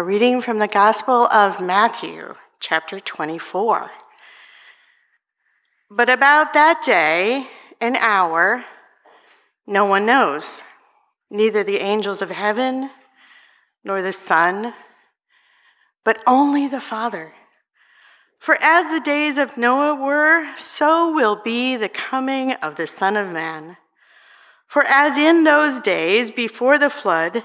A reading from the Gospel of Matthew, chapter 24. But about that day and hour, no one knows, neither the angels of heaven nor the Son, but only the Father. For as the days of Noah were, so will be the coming of the Son of Man. For as in those days before the flood,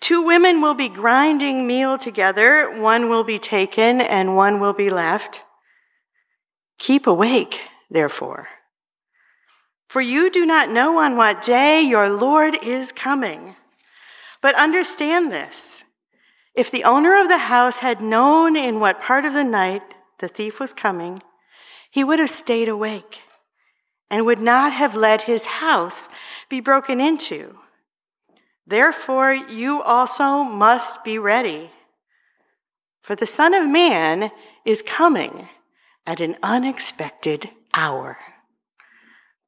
Two women will be grinding meal together, one will be taken and one will be left. Keep awake, therefore, for you do not know on what day your Lord is coming. But understand this if the owner of the house had known in what part of the night the thief was coming, he would have stayed awake and would not have let his house be broken into. Therefore, you also must be ready. For the Son of Man is coming at an unexpected hour.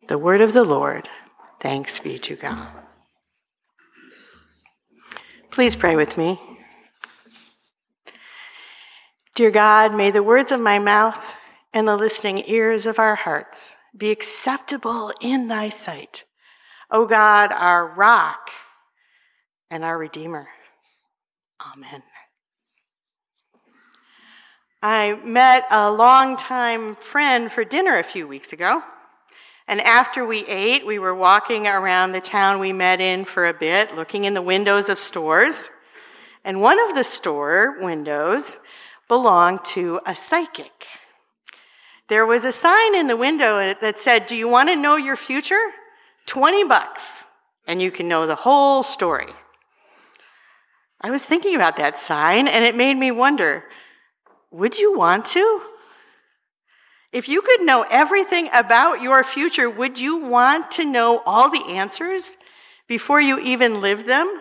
The word of the Lord. Thanks be to God. Please pray with me. Dear God, may the words of my mouth and the listening ears of our hearts be acceptable in thy sight. O God, our rock and our Redeemer. Amen. I met a longtime friend for dinner a few weeks ago. And after we ate, we were walking around the town we met in for a bit, looking in the windows of stores. And one of the store windows belonged to a psychic. There was a sign in the window that said, Do you want to know your future? 20 bucks, and you can know the whole story. I was thinking about that sign, and it made me wonder would you want to? If you could know everything about your future, would you want to know all the answers before you even lived them?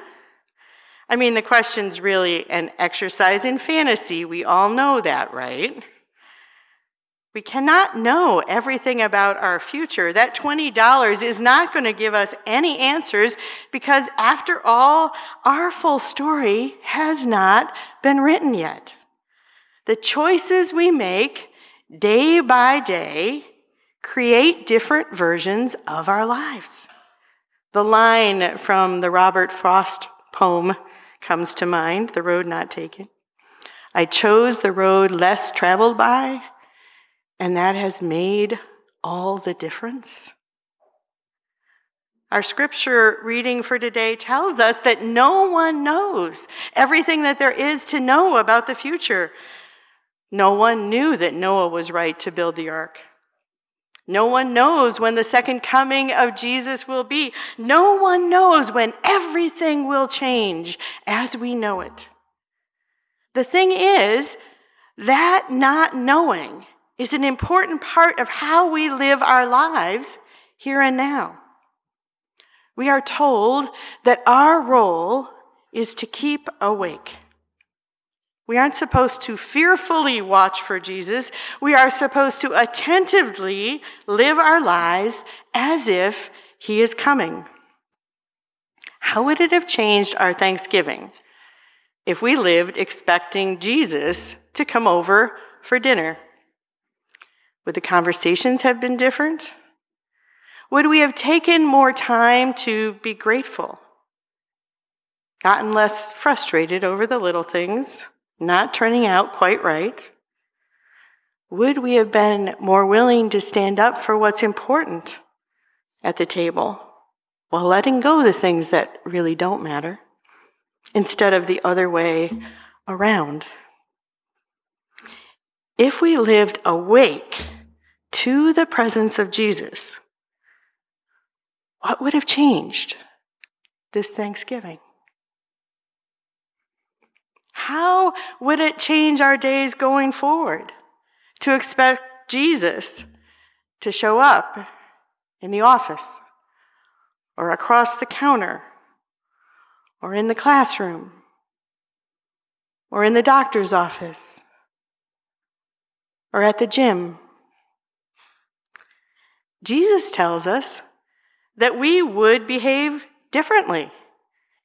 I mean, the question's really an exercise in fantasy. We all know that, right? We cannot know everything about our future. That $20 is not going to give us any answers because, after all, our full story has not been written yet. The choices we make day by day create different versions of our lives. The line from the Robert Frost poem comes to mind The Road Not Taken. I chose the road less traveled by, and that has made all the difference. Our scripture reading for today tells us that no one knows everything that there is to know about the future. No one knew that Noah was right to build the ark. No one knows when the second coming of Jesus will be. No one knows when everything will change as we know it. The thing is, that not knowing is an important part of how we live our lives here and now. We are told that our role is to keep awake. We aren't supposed to fearfully watch for Jesus. We are supposed to attentively live our lives as if he is coming. How would it have changed our Thanksgiving if we lived expecting Jesus to come over for dinner? Would the conversations have been different? Would we have taken more time to be grateful? Gotten less frustrated over the little things? not turning out quite right? Would we have been more willing to stand up for what's important at the table while letting go of the things that really don't matter instead of the other way around? If we lived awake to the presence of Jesus, what would have changed this Thanksgiving? How would it change our days going forward? to expect Jesus to show up in the office or across the counter or in the classroom or in the doctor's office or at the gym. Jesus tells us that we would behave differently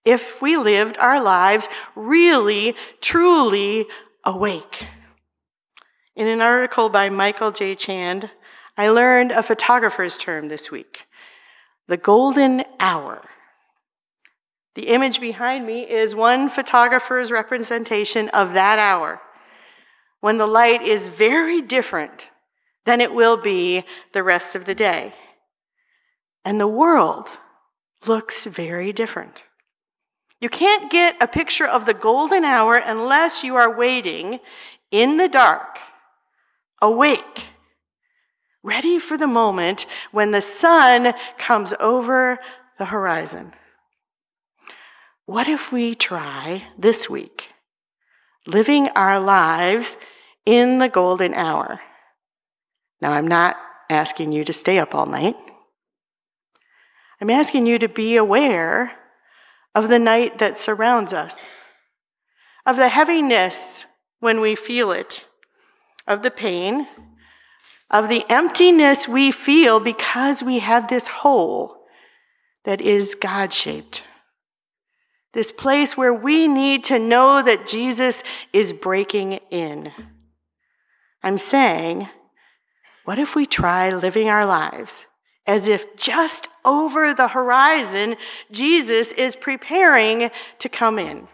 if we lived our lives really, truly awake. In an article by Michael J. Chand, I learned a photographer's term this week the golden hour. The image behind me is one photographer's representation of that hour when the light is very different than it will be the rest of the day. And the world looks very different. You can't get a picture of the golden hour unless you are waiting in the dark, awake, ready for the moment when the sun comes over the horizon. What if we try this week living our lives in the golden hour? Now, I'm not asking you to stay up all night. I'm asking you to be aware of the night that surrounds us, of the heaviness when we feel it, of the pain, of the emptiness we feel because we have this hole that is God shaped. This place where we need to know that Jesus is breaking in. I'm saying, what if we try living our lives as if just over the horizon, Jesus is preparing to come in.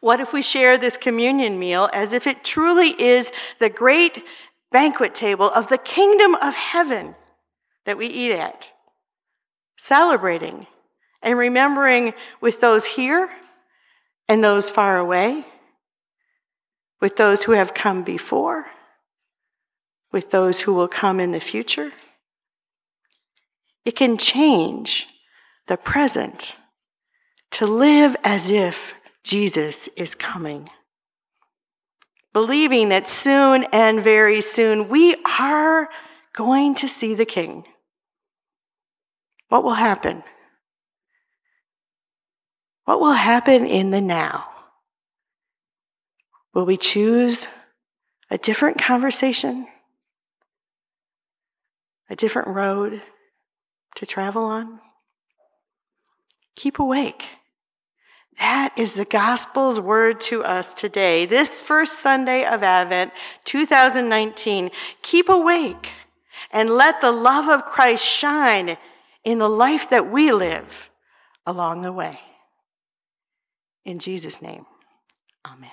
What if we share this communion meal as if it truly is the great banquet table of the kingdom of heaven that we eat at? Celebrating and remembering with those here and those far away, with those who have come before, with those who will come in the future. It can change the present to live as if Jesus is coming. Believing that soon and very soon we are going to see the King. What will happen? What will happen in the now? Will we choose a different conversation? A different road? to travel on? Keep awake. That is the gospel's word to us today, this first Sunday of Advent, 2019. Keep awake and let the love of Christ shine in the life that we live along the way. In Jesus' name, amen.